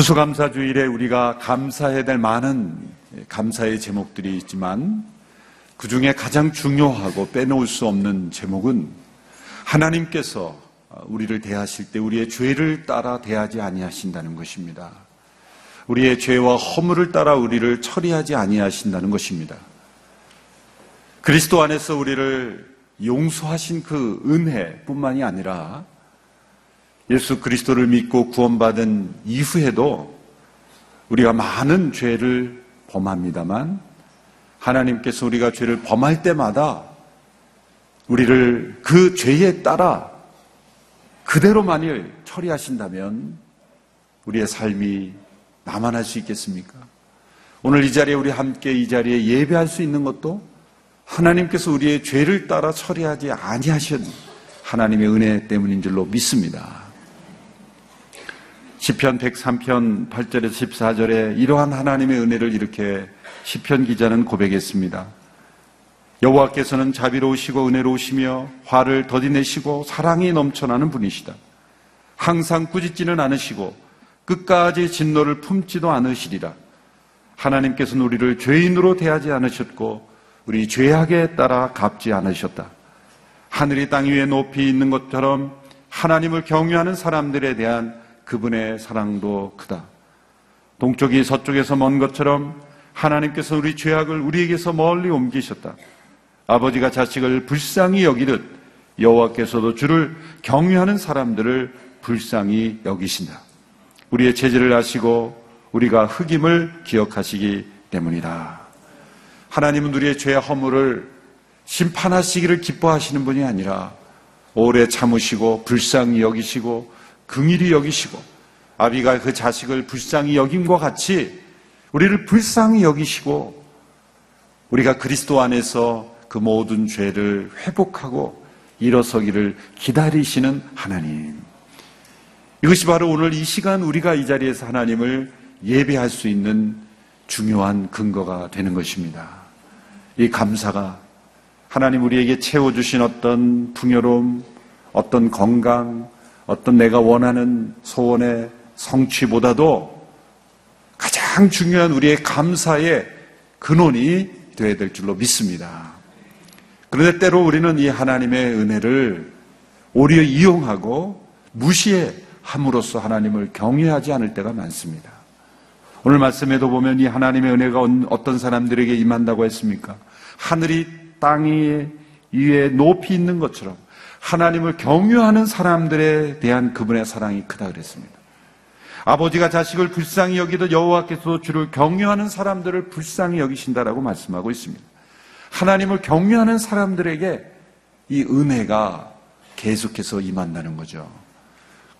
추수감사 주일에 우리가 감사해야 될 많은 감사의 제목들이 있지만 그 중에 가장 중요하고 빼놓을 수 없는 제목은 하나님께서 우리를 대하실 때 우리의 죄를 따라 대하지 아니하신다는 것입니다. 우리의 죄와 허물을 따라 우리를 처리하지 아니하신다는 것입니다. 그리스도 안에서 우리를 용서하신 그 은혜뿐만이 아니라 예수 그리스도를 믿고 구원받은 이후에도 우리가 많은 죄를 범합니다만 하나님께서 우리가 죄를 범할 때마다 우리를 그 죄에 따라 그대로 만일 처리하신다면 우리의 삶이 나만할 수 있겠습니까? 오늘 이 자리에 우리 함께 이 자리에 예배할 수 있는 것도 하나님께서 우리의 죄를 따라 처리하지 아니하신 하나님의 은혜 때문인 줄로 믿습니다. 시편 103편 8절에서 14절에 이러한 하나님의 은혜를 이렇게 시편 기자는 고백했습니다. 여호와께서는 자비로우시고 은혜로우시며 화를 더디내시고 사랑이 넘쳐나는 분이시다. 항상 꾸짖지는 않으시고 끝까지 진노를 품지도 않으시리라. 하나님께서는 우리를 죄인으로 대하지 않으셨고 우리 죄악에 따라 갚지 않으셨다. 하늘이 땅 위에 높이 있는 것처럼 하나님을 경유하는 사람들에 대한 그분의 사랑도 크다. 동쪽이 서쪽에서 먼 것처럼 하나님께서 우리 죄악을 우리에게서 멀리 옮기셨다. 아버지가 자식을 불쌍히 여기듯 여호와께서도 주를 경유하는 사람들을 불쌍히 여기신다. 우리의 체질을 아시고 우리가 흑임을 기억하시기 때문이다. 하나님은 우리의 죄의 허물을 심판하시기를 기뻐하시는 분이 아니라 오래 참으시고 불쌍히 여기시고 긍일히 여기시고 아비가 그 자식을 불쌍히 여김과 같이 우리를 불쌍히 여기시고 우리가 그리스도 안에서 그 모든 죄를 회복하고 일어서기를 기다리시는 하나님. 이것이 바로 오늘 이 시간 우리가 이 자리에서 하나님을 예배할 수 있는 중요한 근거가 되는 것입니다. 이 감사가 하나님 우리에게 채워주신 어떤 풍요로움, 어떤 건강, 어떤 내가 원하는 소원의 성취보다도 가장 중요한 우리의 감사의 근원이 되어야 될 줄로 믿습니다. 그런데 때로 우리는 이 하나님의 은혜를 오히려 이용하고 무시해 함으로써 하나님을 경외하지 않을 때가 많습니다. 오늘 말씀에도 보면 이 하나님의 은혜가 어떤 사람들에게 임한다고 했습니까? 하늘이 땅이 위에 높이 있는 것처럼 하나님을 경유하는 사람들에 대한 그분의 사랑이 크다 그랬습니다. 아버지가 자식을 불쌍히 여기듯 여호와께서 주를 경유하는 사람들을 불쌍히 여기신다라고 말씀하고 있습니다. 하나님을 경유하는 사람들에게 이 은혜가 계속해서 임한다는 거죠.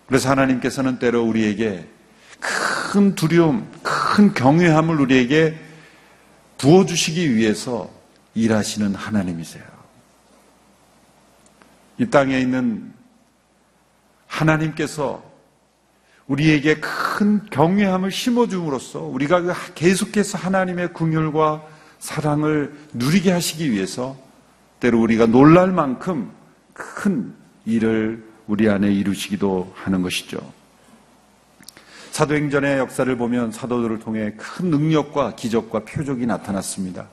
그래서 하나님께서는 때로 우리에게 큰 두려움, 큰 경외함을 우리에게 부어주시기 위해서 일하시는 하나님이세요. 이 땅에 있는 하나님께서 우리에게 큰 경외함을 심어줌으로써 우리가 계속해서 하나님의 궁율과 사랑을 누리게 하시기 위해서 때로 우리가 놀랄 만큼 큰 일을 우리 안에 이루시기도 하는 것이죠. 사도행전의 역사를 보면 사도들을 통해 큰 능력과 기적과 표적이 나타났습니다.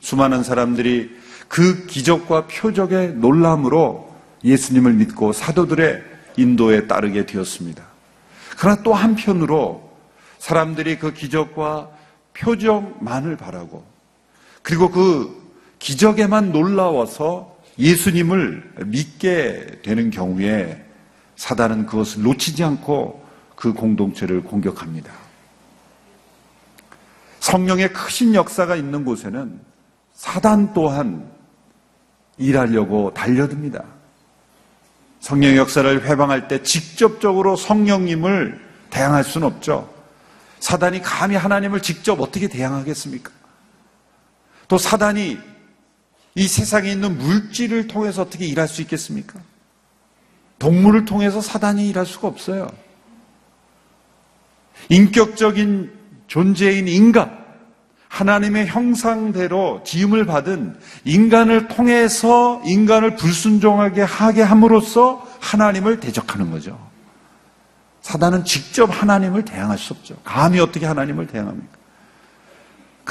수많은 사람들이 그 기적과 표적의 놀람으로 예수님을 믿고 사도들의 인도에 따르게 되었습니다. 그러나 또 한편으로 사람들이 그 기적과 표적만을 바라고 그리고 그 기적에만 놀라워서 예수님을 믿게 되는 경우에 사단은 그것을 놓치지 않고 그 공동체를 공격합니다. 성령의 크신 역사가 있는 곳에는 사단 또한 일하려고 달려듭니다. 성령의 역사를 회방할 때 직접적으로 성령님을 대항할 수는 없죠. 사단이 감히 하나님을 직접 어떻게 대항하겠습니까? 또 사단이 이 세상에 있는 물질을 통해서 어떻게 일할 수 있겠습니까? 동물을 통해서 사단이 일할 수가 없어요. 인격적인 존재인 인간, 하나님의 형상대로 지음을 받은 인간을 통해서 인간을 불순종하게 하게 함으로써 하나님을 대적하는 거죠. 사단은 직접 하나님을 대항할 수 없죠. 감히 어떻게 하나님을 대항합니까?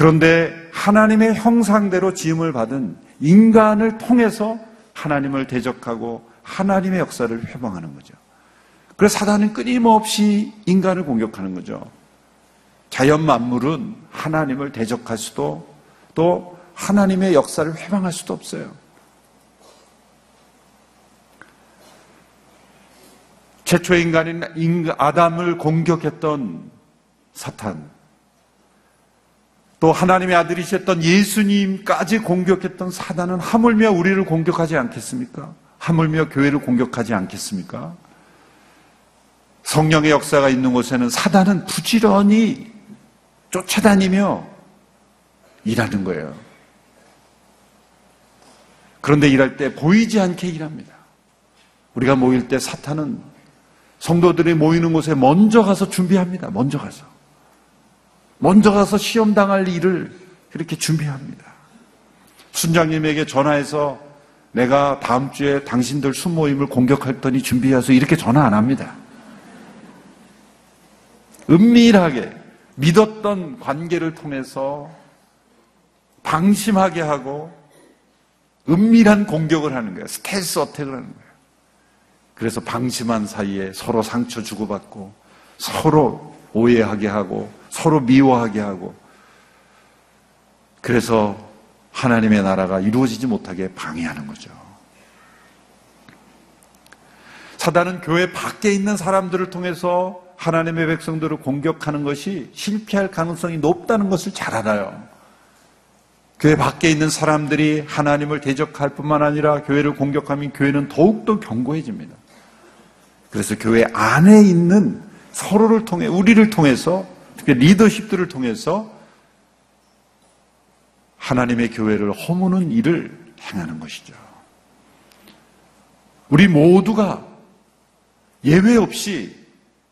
그런데 하나님의 형상대로 지음을 받은 인간을 통해서 하나님을 대적하고 하나님의 역사를 회방하는 거죠. 그래서 사단은 끊임없이 인간을 공격하는 거죠. 자연 만물은 하나님을 대적할 수도 또 하나님의 역사를 회방할 수도 없어요. 최초 인간인 인- 아담을 공격했던 사탄, 또 하나님의 아들이셨던 예수님까지 공격했던 사단은 하물며 우리를 공격하지 않겠습니까? 하물며 교회를 공격하지 않겠습니까? 성령의 역사가 있는 곳에는 사단은 부지런히 쫓아다니며 일하는 거예요. 그런데 일할 때 보이지 않게 일합니다. 우리가 모일 때 사탄은 성도들이 모이는 곳에 먼저 가서 준비합니다. 먼저 가서. 먼저 가서 시험 당할 일을 이렇게 준비합니다. 순장님에게 전화해서 내가 다음 주에 당신들 순모임을 공격할 더니 준비해서 이렇게 전화 안 합니다. 은밀하게 믿었던 관계를 통해서 방심하게 하고 은밀한 공격을 하는 거예요. 스텔스 어택을 하는 거예요. 그래서 방심한 사이에 서로 상처 주고받고 서로 오해하게 하고 서로 미워하게 하고 그래서 하나님의 나라가 이루어지지 못하게 방해하는 거죠. 사단은 교회 밖에 있는 사람들을 통해서 하나님의 백성들을 공격하는 것이 실패할 가능성이 높다는 것을 잘 알아요. 교회 밖에 있는 사람들이 하나님을 대적할 뿐만 아니라 교회를 공격하면 교회는 더욱더 견고해집니다. 그래서 교회 안에 있는 서로를 통해, 우리를 통해서, 특히 리더십들을 통해서 하나님의 교회를 허무는 일을 행하는 것이죠. 우리 모두가 예외 없이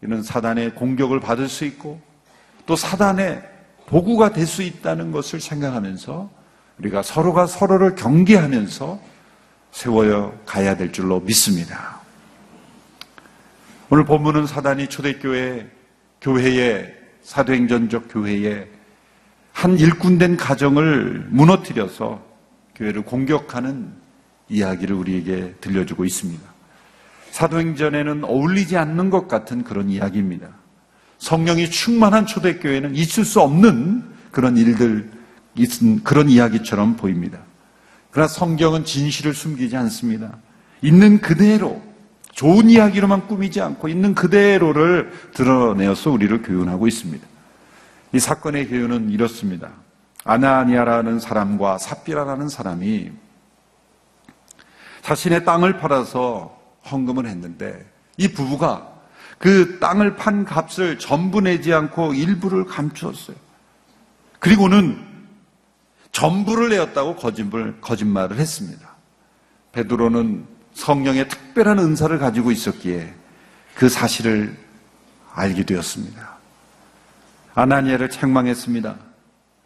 이런 사단의 공격을 받을 수 있고 또 사단의 보구가 될 수 있다는 것을 생각하면서 우리가 서로가 서로를 경계하면서 세워여 가야 될 줄로 믿습니다. 오늘 본문은 사단이 초대교회, 교회의 사도행전적 교회의 한 일꾼된 가정을 무너뜨려서 교회를 공격하는 이야기를 우리에게 들려주고 있습니다. 사도행전에는 어울리지 않는 것 같은 그런 이야기입니다. 성령이 충만한 초대교회는 있을 수 없는 그런 일들, 그런 이야기처럼 보입니다. 그러나 성경은 진실을 숨기지 않습니다. 있는 그대로, 좋은 이야기로만 꾸미지 않고 있는 그대로를 드러내어서 우리를 교훈하고 있습니다. 이 사건의 교훈은 이렇습니다. 아나니아라는 사람과 삽비라라는 사람이 자신의 땅을 팔아서 헌금을 했는데 이 부부가 그 땅을 판 값을 전부 내지 않고 일부를 감추었어요. 그리고는 전부를 내었다고 거짓말, 거짓말을 했습니다. 베드로는 성령의 특별한 은사를 가지고 있었기에 그 사실을 알게 되었습니다. 아나니아를 책망했습니다.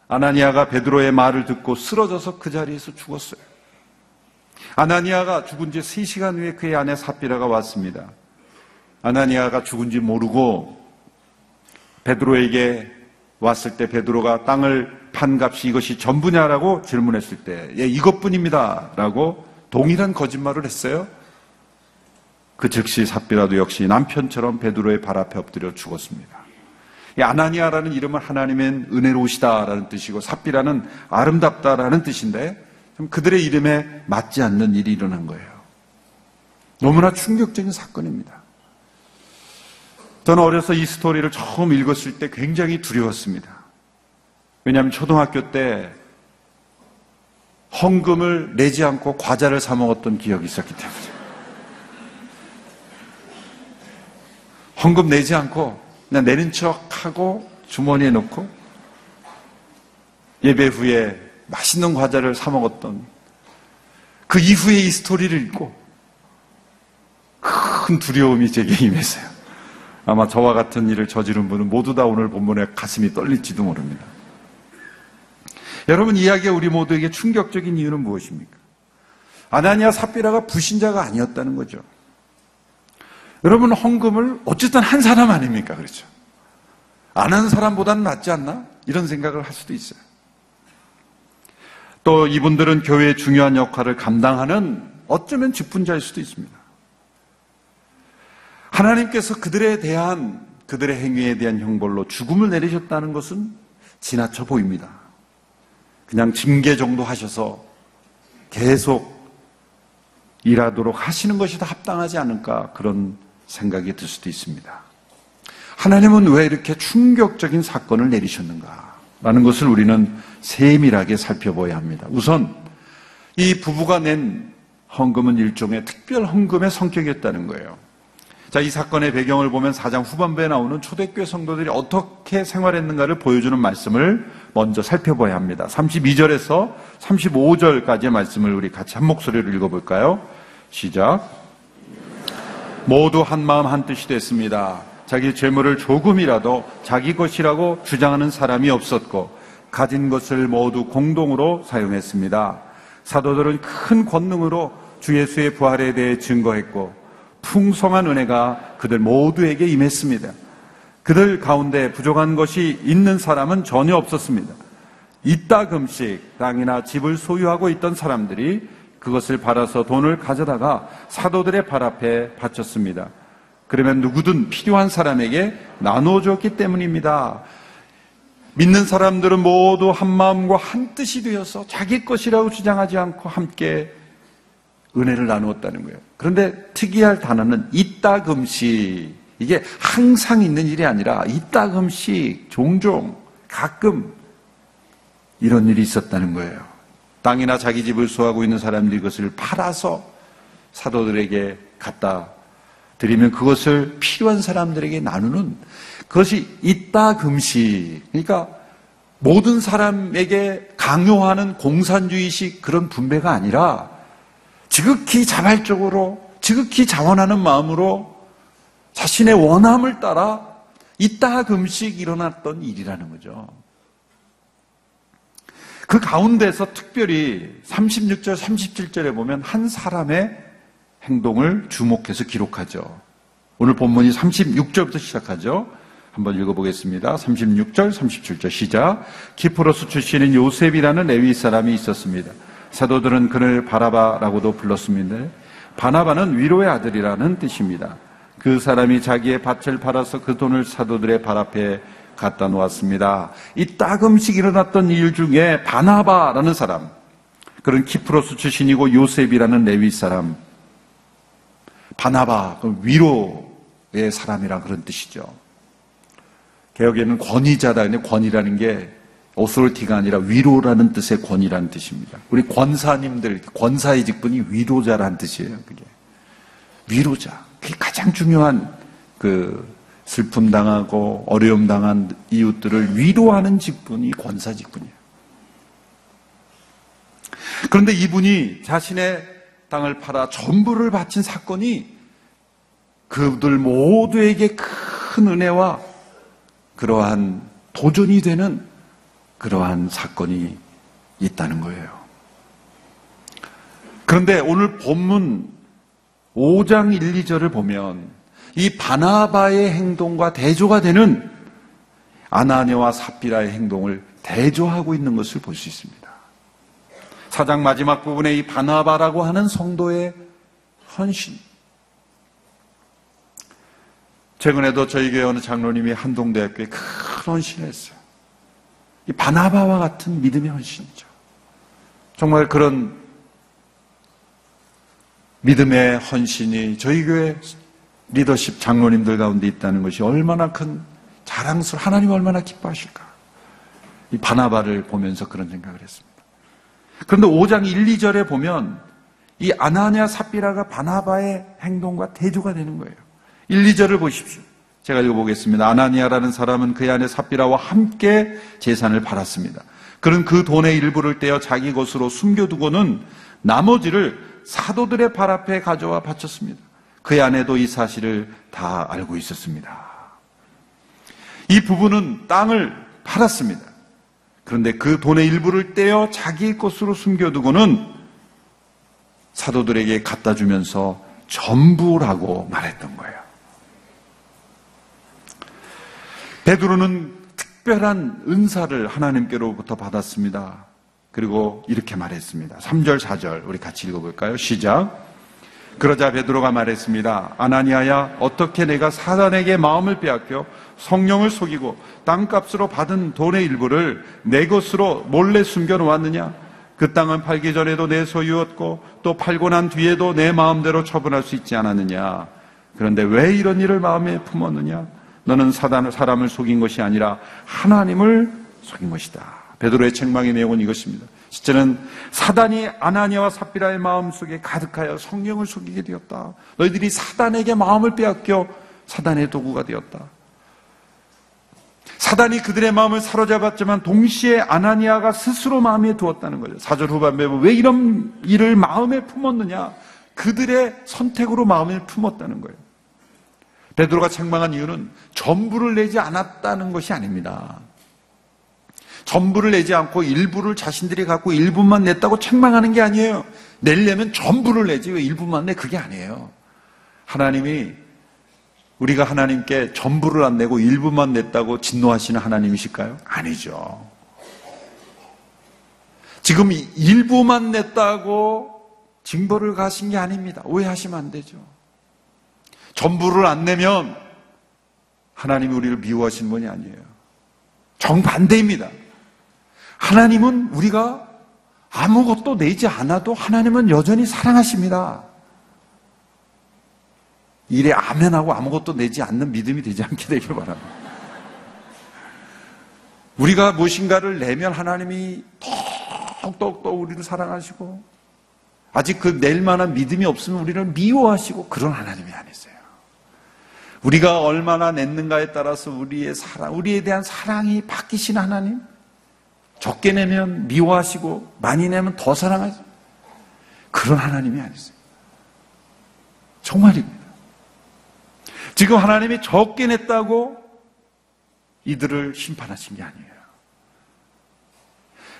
아나니아가 베드로의 말을 듣고 쓰러져서 그 자리에서 죽었어요. 아나니아가 죽은 지 3시간 후에 그의 아내 삽비라가 왔습니다. 아나니아가 죽은지 모르고 베드로에게 왔을 때 베드로가 땅을 판 값이 이것이 전부냐라고 질문했을 때, 예, 이것뿐입니다. 라고 동일한 거짓말을 했어요. 그 즉시 삽비라도 역시 남편처럼 베드로의 발 앞에 엎드려 죽었습니다. 이 아나니아라는 이름은 하나님의 은혜로우시다라는 뜻이고 삽비라는 아름답다라는 뜻인데 좀 그들의 이름에 맞지 않는 일이 일어난 거예요. 너무나 충격적인 사건입니다. 저는 어려서 이 스토리를 처음 읽었을 때 굉장히 두려웠습니다. 왜냐하면 초등학교 때 헌금을 내지 않고 과자를 사 먹었던 기억이 있었기 때문에. 헌금 내지 않고 그냥 내는 척하고 주머니에 넣고 예배 후에 맛있는 과자를 사 먹었던 그 이후에 이 스토리를 읽고 큰 두려움이 제게 임했어요. 아마 저와 같은 일을 저지른 분은 모두 다 오늘 본문에 가슴이 떨릴지도 모릅니다. 여러분 이야기가 우리 모두에게 충격적인 이유는 무엇입니까? 아나니아 삽비라가 불신자가 아니었다는 거죠. 여러분 헌금을 어쨌든 한 사람 아닙니까? 그렇죠. 안 한 사람보다는 낫지 않나? 이런 생각을 할 수도 있어요. 또 이분들은 교회의 중요한 역할을 감당하는 어쩌면 직분자일 수도 있습니다. 하나님께서 그들에 대한 그들의 행위에 대한 형벌로 죽음을 내리셨다는 것은 지나쳐 보입니다. 그냥 징계 정도 하셔서 계속 일하도록 하시는 것이 더 합당하지 않을까 그런 생각이 들 수도 있습니다. 하나님은 왜 이렇게 충격적인 사건을 내리셨는가? 라는 것을 우리는 세밀하게 살펴봐야 합니다. 우선 이 부부가 낸 헌금은 일종의 특별 헌금의 성격이었다는 거예요. 자, 이 사건의 배경을 보면 사장 후반부에 나오는 초대교회 성도들이 어떻게 생활했는가를 보여주는 말씀을 먼저 살펴봐야 합니다. 32절에서 35절까지의 말씀을 우리 같이 한 목소리로 읽어볼까요? 시작. 모두 한 마음 한 뜻이 됐습니다. 자기 재물을 조금이라도 자기 것이라고 주장하는 사람이 없었고 가진 것을 모두 공동으로 사용했습니다. 사도들은 큰 권능으로 주 예수의 부활에 대해 증거했고 풍성한 은혜가 그들 모두에게 임했습니다. 그들 가운데 부족한 것이 있는 사람은 전혀 없었습니다. 이따금씩 땅이나 집을 소유하고 있던 사람들이 그것을 팔아서 돈을 가져다가 사도들의 발 앞에 바쳤습니다. 그러면 누구든 필요한 사람에게 나눠줬기 때문입니다. 믿는 사람들은 모두 한 마음과 한 뜻이 되어서 자기 것이라고 주장하지 않고 함께 은혜를 나누었다는 거예요. 그런데 특이할 단어는 이따금씩 이게 항상 있는 일이 아니라 이따금씩 종종 가끔 이런 일이 있었다는 거예요. 땅이나 자기 집을 소하고 있는 사람들이 그것을 팔아서 사도들에게 갖다 드리면 그것을 필요한 사람들에게 나누는 그것이 이따금씩 그러니까 모든 사람에게 강요하는 공산주의식 그런 분배가 아니라 지극히 자발적으로 지극히 자원하는 마음으로 자신의 원함을 따라 이따금씩 일어났던 일이라는 거죠. 그 가운데서 특별히 36절, 37절에 보면 한 사람의 행동을 주목해서 기록하죠. 오늘 본문이 36절부터 시작하죠. 한번 읽어보겠습니다. 36절, 37절 시작. 키프로스 출신인 요셉이라는 레위 사람이 있었습니다. 사도들은 그를 바라바라고도 불렀습니다. 바나바는 위로의 아들이라는 뜻입니다. 그 사람이 자기의 밭을 팔아서 그 돈을 사도들의 발 앞에 갖다 놓았습니다. 이따금씩 일어났던 일 중에 바나바라는 사람, 그런 키프로스 출신이고 요셉이라는 레위 사람, 바나바, 위로의 사람이라 그런 뜻이죠. 개역에는 권위자다. 근데 권위라는 게 authority가 아니라 위로라는 뜻의 권위라는 뜻입니다. 우리 권사님들, 권사의 직분이 위로자라는 뜻이에요. 그게. 위로자. 그게 가장 중요한 그 슬픔 당하고 어려움 당한 이웃들을 위로하는 직분이 권사 직분이에요. 그런데 이분이 자신의 땅을 팔아 전부를 바친 사건이 그들 모두에게 큰 은혜와 그러한 도전이 되는 그러한 사건이 있다는 거예요. 그런데 오늘 본문 5장 1, 2절을 보면 이 바나바의 행동과 대조가 되는 아나니와 사피라의 행동을 대조하고 있는 것을 볼 수 있습니다. 사장 마지막 부분에 이 바나바라고 하는 성도의 헌신. 최근에도 저희 교회 어느 장로님이 한동대학교에 큰 헌신을 했어요. 이 바나바와 같은 믿음의 헌신이죠. 정말 그런 믿음의 헌신이 저희 교회 리더십 장로님들 가운데 있다는 것이 얼마나 큰 자랑스러 하나님 얼마나 기뻐하실까. 이 바나바를 보면서 그런 생각을 했습니다. 그런데 5장 1, 2절에 보면 이 아나니아 삽비라가 바나바의 행동과 대조가 되는 거예요. 1, 2절을 보십시오. 제가 읽어보겠습니다. 아나니아라는 사람은 그의 아내 삽비라와 함께 재산을 팔았습니다. 그는 그 돈의 일부를 떼어 자기 것으로 숨겨두고는 나머지를 사도들의 발 앞에 가져와 바쳤습니다. 그의 아내도 이 사실을 다 알고 있었습니다. 이 부부는 땅을 팔았습니다. 그런데 그 돈의 일부를 떼어 자기 것으로 숨겨두고는 사도들에게 갖다 주면서 전부라고 말했던 거예요. 베드로는 특별한 은사를 하나님께로부터 받았습니다. 그리고 이렇게 말했습니다. 3절, 4절 우리 같이 읽어볼까요? 시작. 그러자 베드로가 말했습니다. 아나니아야 어떻게 내가 사단에게 마음을 빼앗겨 성령을 속이고 땅값으로 받은 돈의 일부를 내 것으로 몰래 숨겨 놓았느냐? 그 땅은 팔기 전에도 내 소유였고 또 팔고 난 뒤에도 내 마음대로 처분할 수 있지 않았느냐? 그런데 왜 이런 일을 마음에 품었느냐? 너는 사단을 사람을 속인 것이 아니라 하나님을 속인 것이다. 베드로의 책망의 내용은 이것입니다. 실제는 사단이 아나니아와 삽비라의 마음 속에 가득하여 성령을 속이게 되었다. 너희들이 사단에게 마음을 빼앗겨 사단의 도구가 되었다. 사단이 그들의 마음을 사로잡았지만 동시에 아나니아가 스스로 마음에 두었다는 거죠. 사절 후반부에 왜 이런 일을 마음에 품었느냐? 그들의 선택으로 마음에 품었다는 거예요. 베드로가 책망한 이유는 전부를 내지 않았다는 것이 아닙니다. 전부를 내지 않고 일부를 자신들이 갖고 일부만 냈다고 책망하는 게 아니에요. 내려면 전부를 내지 왜 일부만 내? 그게 아니에요. 하나님이 우리가 하나님께 전부를 안 내고 일부만 냈다고 진노하시는 하나님이실까요? 아니죠. 지금 일부만 냈다고 징벌을 가신 게 아닙니다. 오해하시면 안 되죠. 전부를 안 내면 하나님이 우리를 미워하시는 분이 아니에요. 정반대입니다. 하나님은 우리가 아무것도 내지 않아도 하나님은 여전히 사랑하십니다. 일에 아멘하고 아무것도 내지 않는 믿음이 되지 않게 되길 바랍니다. 우리가 무엇인가를 내면 하나님이 더욱더 우리를 사랑하시고 아직 그 낼 만한 믿음이 없으면 우리를 미워하시고 그런 하나님이 아니세요. 우리가 얼마나 냈는가에 따라서 우리의 사랑, 우리에 대한 사랑이 바뀌신 하나님? 적게 내면 미워하시고 많이 내면 더 사랑하시고 그런 하나님이 아니세요. 정말입니다. 지금 하나님이 적게 냈다고 이들을 심판하신 게 아니에요.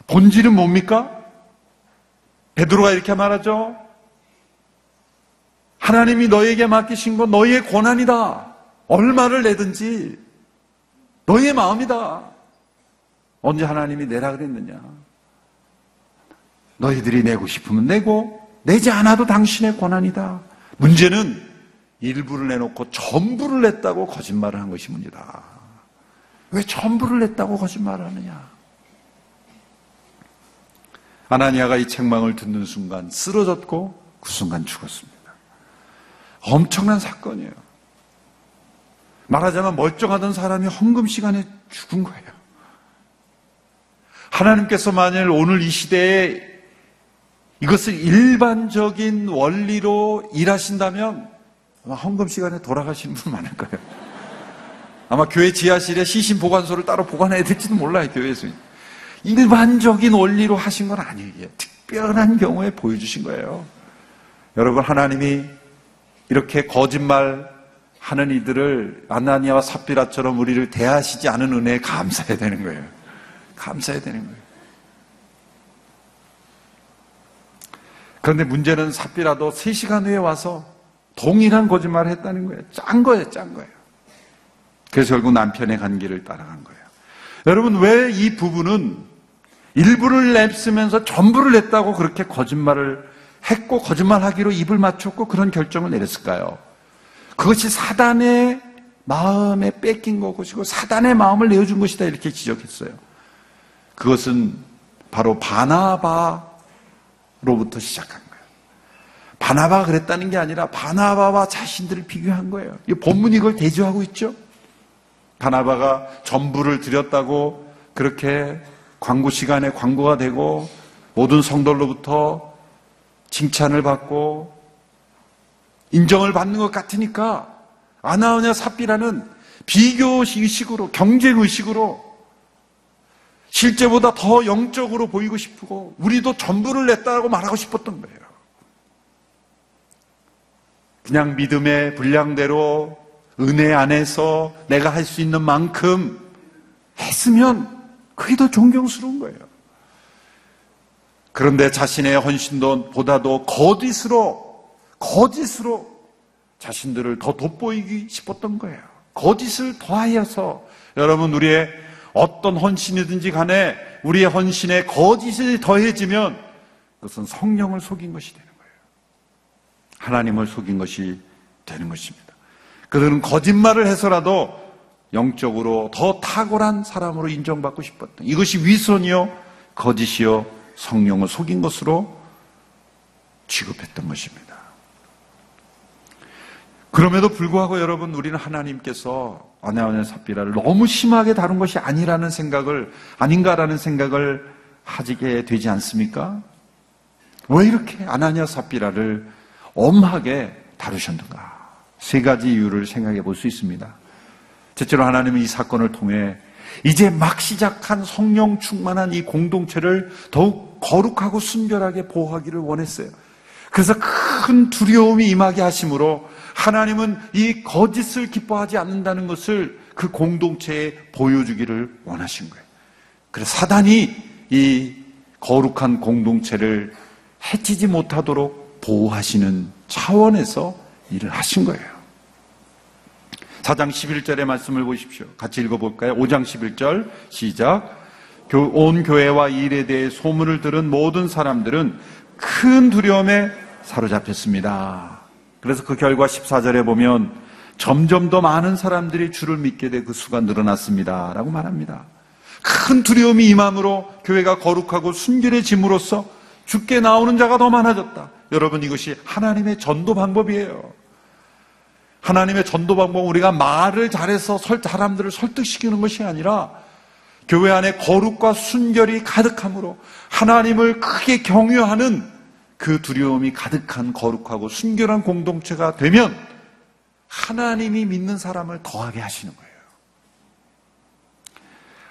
본질은 뭡니까? 베드로가 이렇게 말하죠. 하나님이 너에게 맡기신 건 너희의 고난이다. 얼마를 내든지 너희의 마음이다. 언제 하나님이 내라 그랬느냐? 너희들이 내고 싶으면 내고 내지 않아도 당신의 고난이다. 문제는 일부를 내놓고 전부를 냈다고 거짓말을 한 문제다. 왜 전부를 냈다고 거짓말을 하느냐? 아나니아가 이 책망을 듣는 순간 쓰러졌고 그 순간 죽었습니다. 엄청난 사건이에요. 말하자면 멀쩡하던 사람이 헌금 시간에 죽은 거예요. 하나님께서 만일 오늘 이 시대에 이것을 일반적인 원리로 일하신다면 아마 헌금 시간에 돌아가시는 분 많을 거예요. 아마 교회 지하실에 시신 보관소를 따로 보관해야 될지도 몰라요, 교회에서. 일반적인 원리로 하신 건 아니에요. 특별한 경우에 보여주신 거예요. 여러분, 하나님이 이렇게 거짓말 하는 이들을 아나니아와 삽비라처럼 우리를 대하시지 않은 은혜에 감사해야 되는 거예요. 감사해야 되는 거예요. 그런데 문제는 삽비라도 3시간 후에 와서 동일한 거짓말을 했다는 거예요. 짠 거예요, 짠 거예요. 그래서 결국 남편의 간 길을 따라간 거예요. 여러분, 왜 이 부부는 일부를 냅쓰면서 전부를 냈다고 그렇게 거짓말을 했고, 거짓말하기로 입을 맞췄고, 그런 결정을 내렸을까요? 그것이 사단의 마음에 뺏긴 것이고, 사단의 마음을 내어준 것이다, 이렇게 지적했어요. 그것은 바로 바나바로부터 시작한 거예요. 바나바가 그랬다는 게 아니라 바나바와 자신들을 비교한 거예요. 이 본문이 이걸 대조하고 있죠. 바나바가 전부를 드렸다고 그렇게 광고 시간에 광고가 되고 모든 성도로부터 칭찬을 받고 인정을 받는 것 같으니까 아나우냐 삽비라는 비교 의식으로 경쟁 의식으로 실제보다 더 영적으로 보이고 싶고 우리도 전부를 냈다고 말하고 싶었던 거예요. 그냥 믿음의 분량대로 은혜 안에서 내가 할 수 있는 만큼 있으면 그게 더 존경스러운 거예요. 그런데 자신의 헌신도 보다도 거짓으로, 거짓으로 자신들을 더 돋보이기 싶었던 거예요. 거짓을 더하여서 여러분 우리의 어떤 헌신이든지 간에 우리의 헌신에 거짓이 더해지면 그것은 성령을 속인 것이 되는 거예요. 하나님을 속인 것이 되는 것입니다. 그들은 거짓말을 해서라도 영적으로 더 탁월한 사람으로 인정받고 싶었던 이것이 위선이요 거짓이요 성령을 속인 것으로 취급했던 것입니다. 그럼에도 불구하고 여러분 우리는 하나님께서 아나오냐 삽비라를 너무 심하게 다룬 것이 아니라는 생각을 아닌가라는 생각을 하지게 되지 않습니까? 왜 이렇게 아나니아 삽비라를 엄하게 다루셨는가? 세 가지 이유를 생각해 볼 수 있습니다. 첫째로 하나님은 이 사건을 통해 이제 막 시작한 성령 충만한 이 공동체를 더욱 거룩하고 순결하게 보호하기를 원했어요. 그래서 큰 두려움이 임하게 하심으로 하나님은 이 거짓을 기뻐하지 않는다는 것을 그 공동체에 보여주기를 원하신 거예요. 그래서 사단이 이 거룩한 공동체를 해치지 못하도록 보호하시는 차원에서 일을 하신 거예요. 4장 11절의 말씀을 보십시오. 같이 읽어볼까요? 5장 11절 시작. 교- 온 교회와 이 일에 대해 소문을 들은 모든 사람들은 큰 두려움에 사로잡혔습니다. 그래서 그 결과 14절에 보면 점점 더 많은 사람들이 주를 믿게 돼 그 수가 늘어났습니다. 라고 말합니다. 큰 두려움이 임함으로 교회가 거룩하고 순결해짐으로써 죽게 나오는 자가 더 많아졌다. 여러분 이것이 하나님의 전도 방법이에요. 하나님의 전도 방법은 우리가 말을 잘해서 설- 사람들을 설득시키는 것이 아니라 교회 안에 거룩과 순결이 가득함으로 하나님을 크게 경유하는 그 두려움이 가득한 거룩하고 순결한 공동체가 되면 하나님이 믿는 사람을 더하게 하시는 거예요.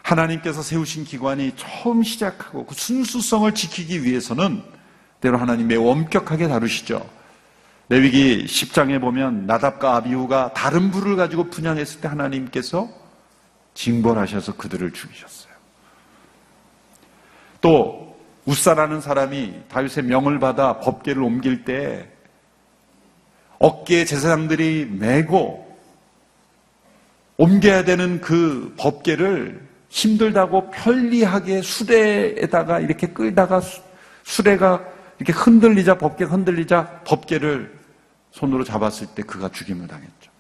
하나님께서 세우신 기관이 처음 시작하고 그 순수성을 지키기 위해서는 때로 하나님 매우 엄격하게 다루시죠. 레위기 10장에 보면 나답과 아비후가 다른 불을 가지고 분양했을 때 하나님께서 징벌하셔서 그들을 죽이셨어요. 또 우사라는 사람이 다윗의 명을 받아 법계를 옮길 때 어깨에 제사장들이 메고 옮겨야 되는 그 법계를 힘들다고 편리하게 수레에다가 이렇게 끌다가 수- 수레가 이렇게 흔들리자 법계가 흔들리자 법계를 손으로 잡았을 때 그가 죽임을 당했죠.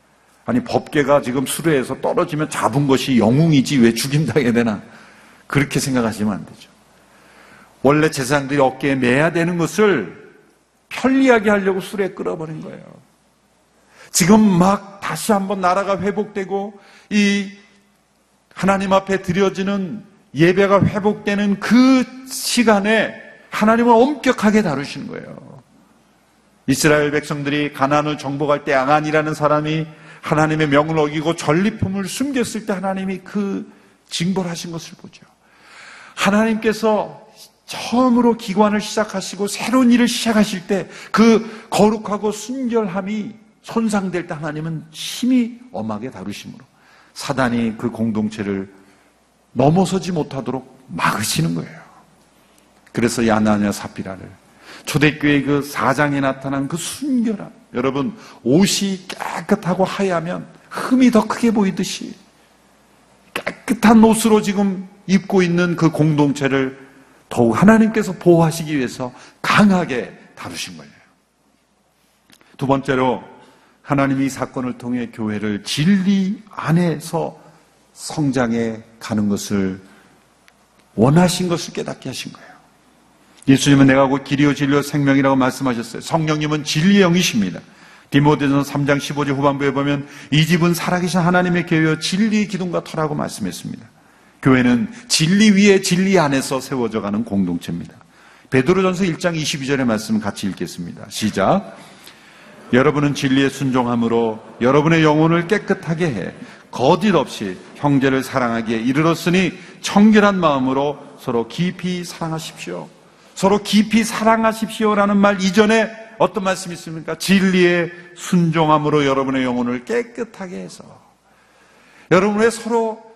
아니 법계가 지금 수레에서 떨어지면 잡은 것이 영웅이지 왜 죽임 당해야 되나 그렇게 생각하시면 안 되죠. 원래 제사장들이 어깨에 매야 되는 것을 편리하게 하려고 수레에 끌어버린 거예요. 지금 막 다시 한번 나라가 회복되고 이 하나님 앞에 드려지는 예배가 회복되는 그 시간에 하나님을 엄격하게 다루시는 거예요. 이스라엘 백성들이 가나안을 정복할 때 아간이라는 사람이 하나님의 명을 어기고 전리품을 숨겼을 때 하나님이 그 징벌하신 것을 보죠. 하나님께서 처음으로 기관을 시작하시고 새로운 일을 시작하실 때 그 거룩하고 순결함이 손상될 때 하나님은 심히 엄하게 다루심으로 사단이 그 공동체를 넘어서지 못하도록 막으시는 거예요. 그래서 야나냐 사피라를 초대교회 그 사장에 나타난 그 순결함 여러분 옷이 깨끗하고 하얗면 흠이 더 크게 보이듯이 깨끗한 옷으로 지금 입고 있는 그 공동체를 더욱 하나님께서 보호하시기 위해서 강하게 다루신 거예요. 두 번째로 하나님이 이 사건을 통해 교회를 진리 안에서 성장해 가는 것을 원하신 것을 깨닫게 하신 거예요. 예수님은 내가 곧 길이요 진리요 생명이라고 말씀하셨어요. 성령님은 진리의 영이십니다. 디모데전 3장 15절 후반부에 보면 이 집은 살아계신 하나님의 교회여 진리의 기둥과 터라고 말씀했습니다. 교회는 진리 위에 진리 안에서 세워져 가는 공동체입니다. 베드로전서 1장 22절의 말씀 같이 읽겠습니다. 시작. 여러분은 진리에 순종함으로 여러분의 영혼을 깨끗하게 해 거짓 없이 형제를 사랑하기에 이르렀으니 청결한 마음으로 서로 깊이 사랑하십시오. 서로 깊이 사랑하십시오라는 말 이전에 어떤 말씀이 있습니까? 진리에 순종함으로 여러분의 영혼을 깨끗하게 해서 여러분의 서로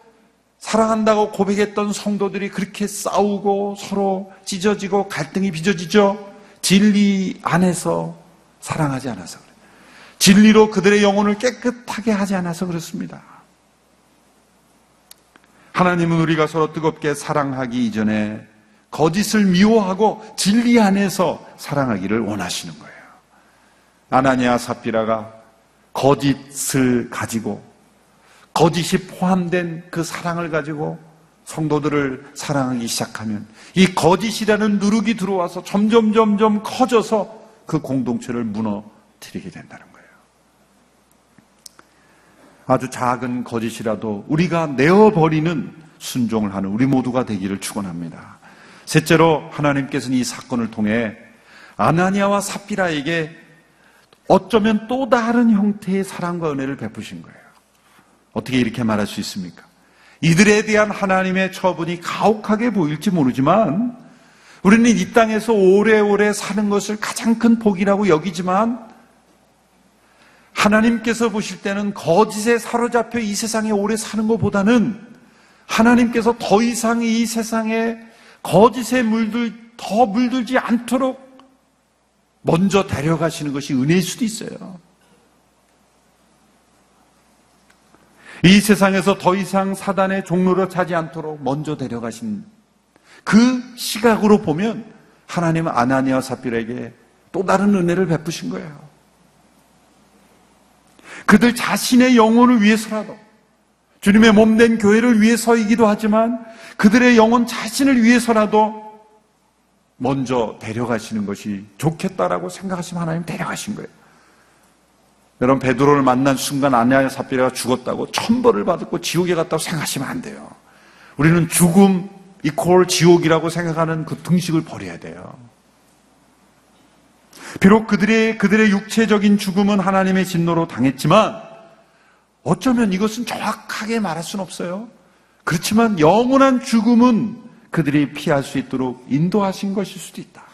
사랑한다고 고백했던 성도들이 그렇게 싸우고 서로 찢어지고 갈등이 빚어지죠? 진리 안에서 사랑하지 않아서 그래요. 진리로 그들의 영혼을 깨끗하게 하지 않아서 그렇습니다. 하나님은 우리가 서로 뜨겁게 사랑하기 이전에 거짓을 미워하고 진리 안에서 사랑하기를 원하시는 거예요. 아나니아 삽비라가 거짓을 가지고 거짓이 포함된 그 사랑을 가지고 성도들을 사랑하기 시작하면 이 거짓이라는 누룩이 들어와서 점점 점점 커져서 그 공동체를 무너뜨리게 된다는 거예요. 아주 작은 거짓이라도 우리가 내어버리는 순종을 하는 우리 모두가 되기를 축원합니다. 셋째로 하나님께서는 이 사건을 통해 아나니아와 삽비라에게 어쩌면 또 다른 형태의 사랑과 은혜를 베푸신 거예요. 어떻게 이렇게 말할 수 있습니까? 이들에 대한 하나님의 처분이 가혹하게 보일지 모르지만 우리는 이 땅에서 오래오래 사는 것을 가장 큰 복이라고 여기지만 하나님께서 보실 때는 거짓에 사로잡혀 이 세상에 오래 사는 것보다는 하나님께서 더 이상 이 세상에 거짓에 물들, 더 물들지 않도록 먼저 데려가시는 것이 은혜일 수도 있어요. 이 세상에서 더 이상 사단의 종로를 차지 않도록 먼저 데려가신 그 시각으로 보면 하나님은 아나니아 사필에게 또 다른 은혜를 베푸신 거예요. 그들 자신의 영혼을 위해서라도 주님의 몸된 교회를 위해서이기도 하지만 그들의 영혼 자신을 위해서라도 먼저 데려가시는 것이 좋겠다라고 생각하시면 하나님 데려가신 거예요. 여러분 베드로를 만난 순간 아니아야 삽비라가 죽었다고 천벌을 받았고 지옥에 갔다고 생각하시면 안 돼요. 우리는 죽음 이콜 지옥이라고 생각하는 그 등식을 버려야 돼요. 비록 그들의 그들의 육체적인 죽음은 하나님의 진노로 당했지만 어쩌면 이것은 정확하게 말할 수는 없어요. 그렇지만 영원한 죽음은 그들이 피할 수 있도록 인도하신 것일 수도 있다.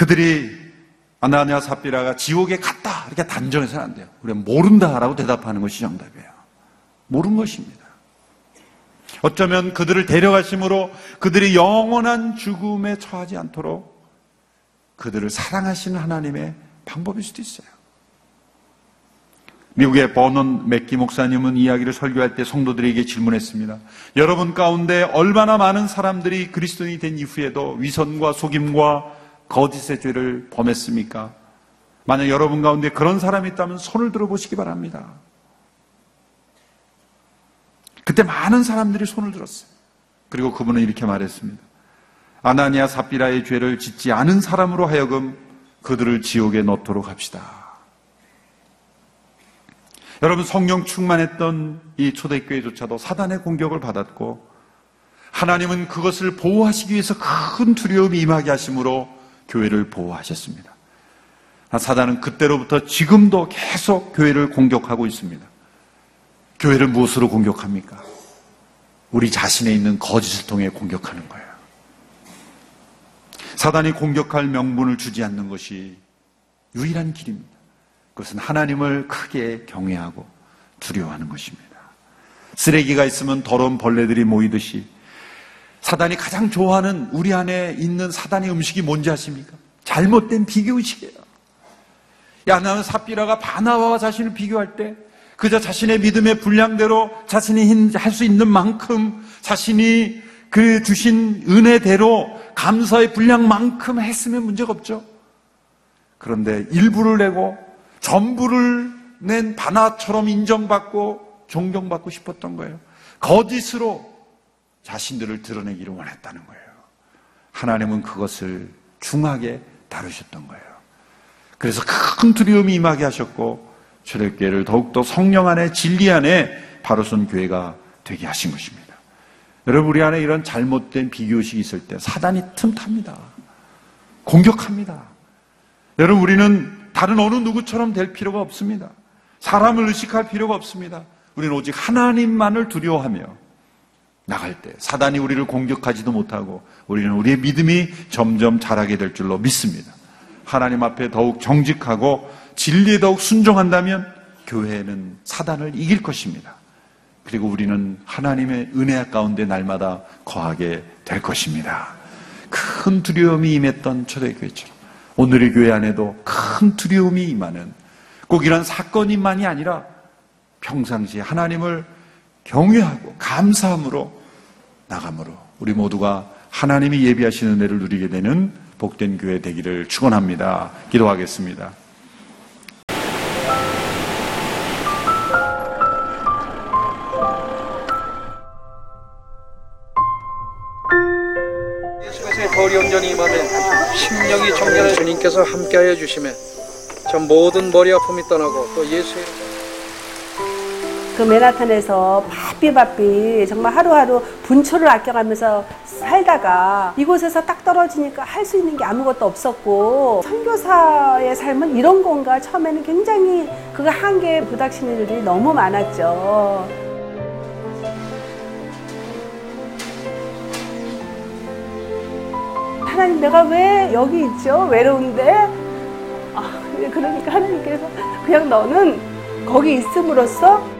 그들이 아나니아 삽비라가 지옥에 갔다 이렇게 단정해서는 안 돼요. 우리가 모른다라고 대답하는 것이 정답이에요. 모른 것입니다. 어쩌면 그들을 데려가심으로 그들이 영원한 죽음에 처하지 않도록 그들을 사랑하시는 하나님의 방법일 수도 있어요. 미국의 버넌 맥기 목사님은 이야기를 설교할 때 성도들에게 질문했습니다. 여러분 가운데 얼마나 많은 사람들이 그리스도인이 된 이후에도 위선과 속임과 거짓의 죄를 범했습니까? 만약 여러분 가운데 그런 사람이 있다면 손을 들어보시기 바랍니다. 그때 많은 사람들이 손을 들었어요. 그리고 그분은 이렇게 말했습니다. 아나니아 삽비라의 죄를 짓지 않은 사람으로 하여금 그들을 지옥에 넣도록 합시다. 여러분 성령 충만했던 이 초대교회조차도 사단의 공격을 받았고 하나님은 그것을 보호하시기 위해서 큰 두려움이 임하게 하심으로 교회를 보호하셨습니다. 사단은 그때로부터 지금도 계속 교회를 공격하고 있습니다. 교회를 무엇으로 공격합니까? 우리 자신에 있는 거짓을 통해 공격하는 거예요. 사단이 공격할 명분을 주지 않는 것이 유일한 길입니다. 그것은 하나님을 크게 경외하고 두려워하는 것입니다. 쓰레기가 있으면 더러운 벌레들이 모이듯이 사단이 가장 좋아하는 우리 안에 있는 사단의 음식이 뭔지 아십니까? 잘못된 비교의식이에요. 야, 나는 삽비라가 바나바와 자신을 비교할 때 그저 자신의 믿음의 분량대로 자신이 할 수 있는 만큼 자신이 그 주신 은혜대로 감사의 분량만큼 했으면 문제가 없죠. 그런데 일부를 내고 전부를 낸 바나처럼 인정받고 존경받고 싶었던 거예요. 거짓으로 자신들을 드러내기를 원했다는 거예요. 하나님은 그것을 중하게 다루셨던 거예요. 그래서 큰 두려움이 임하게 하셨고 초대교회를 더욱더 성령 안에 진리 안에 바로 선 교회가 되게 하신 것입니다. 여러분 우리 안에 이런 잘못된 비교의식이 있을 때 사단이 틈탑니다. 공격합니다. 여러분 우리는 다른 어느 누구처럼 될 필요가 없습니다. 사람을 의식할 필요가 없습니다. 우리는 오직 하나님만을 두려워하며 나갈 때 사단이 우리를 공격하지도 못하고 우리는 우리의 믿음이 점점 자라게 될 줄로 믿습니다. 하나님 앞에 더욱 정직하고 진리에 더욱 순종한다면 교회는 사단을 이길 것입니다. 그리고 우리는 하나님의 은혜 가운데 날마다 거하게 될 것입니다. 큰 두려움이 임했던 초대교회처럼 오늘의 교회 안에도 큰 두려움이 임하는 꼭 이런 사건이만이 아니라 평상시에 하나님을 경외하고 감사함으로 나감으로 우리 모두가 하나님이 예비하신 은혜를 누리게 되는 복된 교회 되기를 축원합니다. 기도하겠습니다. 심령이 정결한 주님께서 함께하여 주심에 전 모든 머리 아픔이 떠나고 또 예수의 그 맨하탄에서 바삐 바삐 정말 하루하루 분초를 아껴가면서 살다가 이곳에서 딱 떨어지니까 할 수 있는 게 아무것도 없었고 선교사의 삶은 이런 건가 처음에는 굉장히 그가 한계에 부닥치는 일이 너무 많았죠. 하나님 내가 왜 여기 있죠? 외로운데? 아, 그러니까 하나님께서 그냥 너는 거기 있음으로써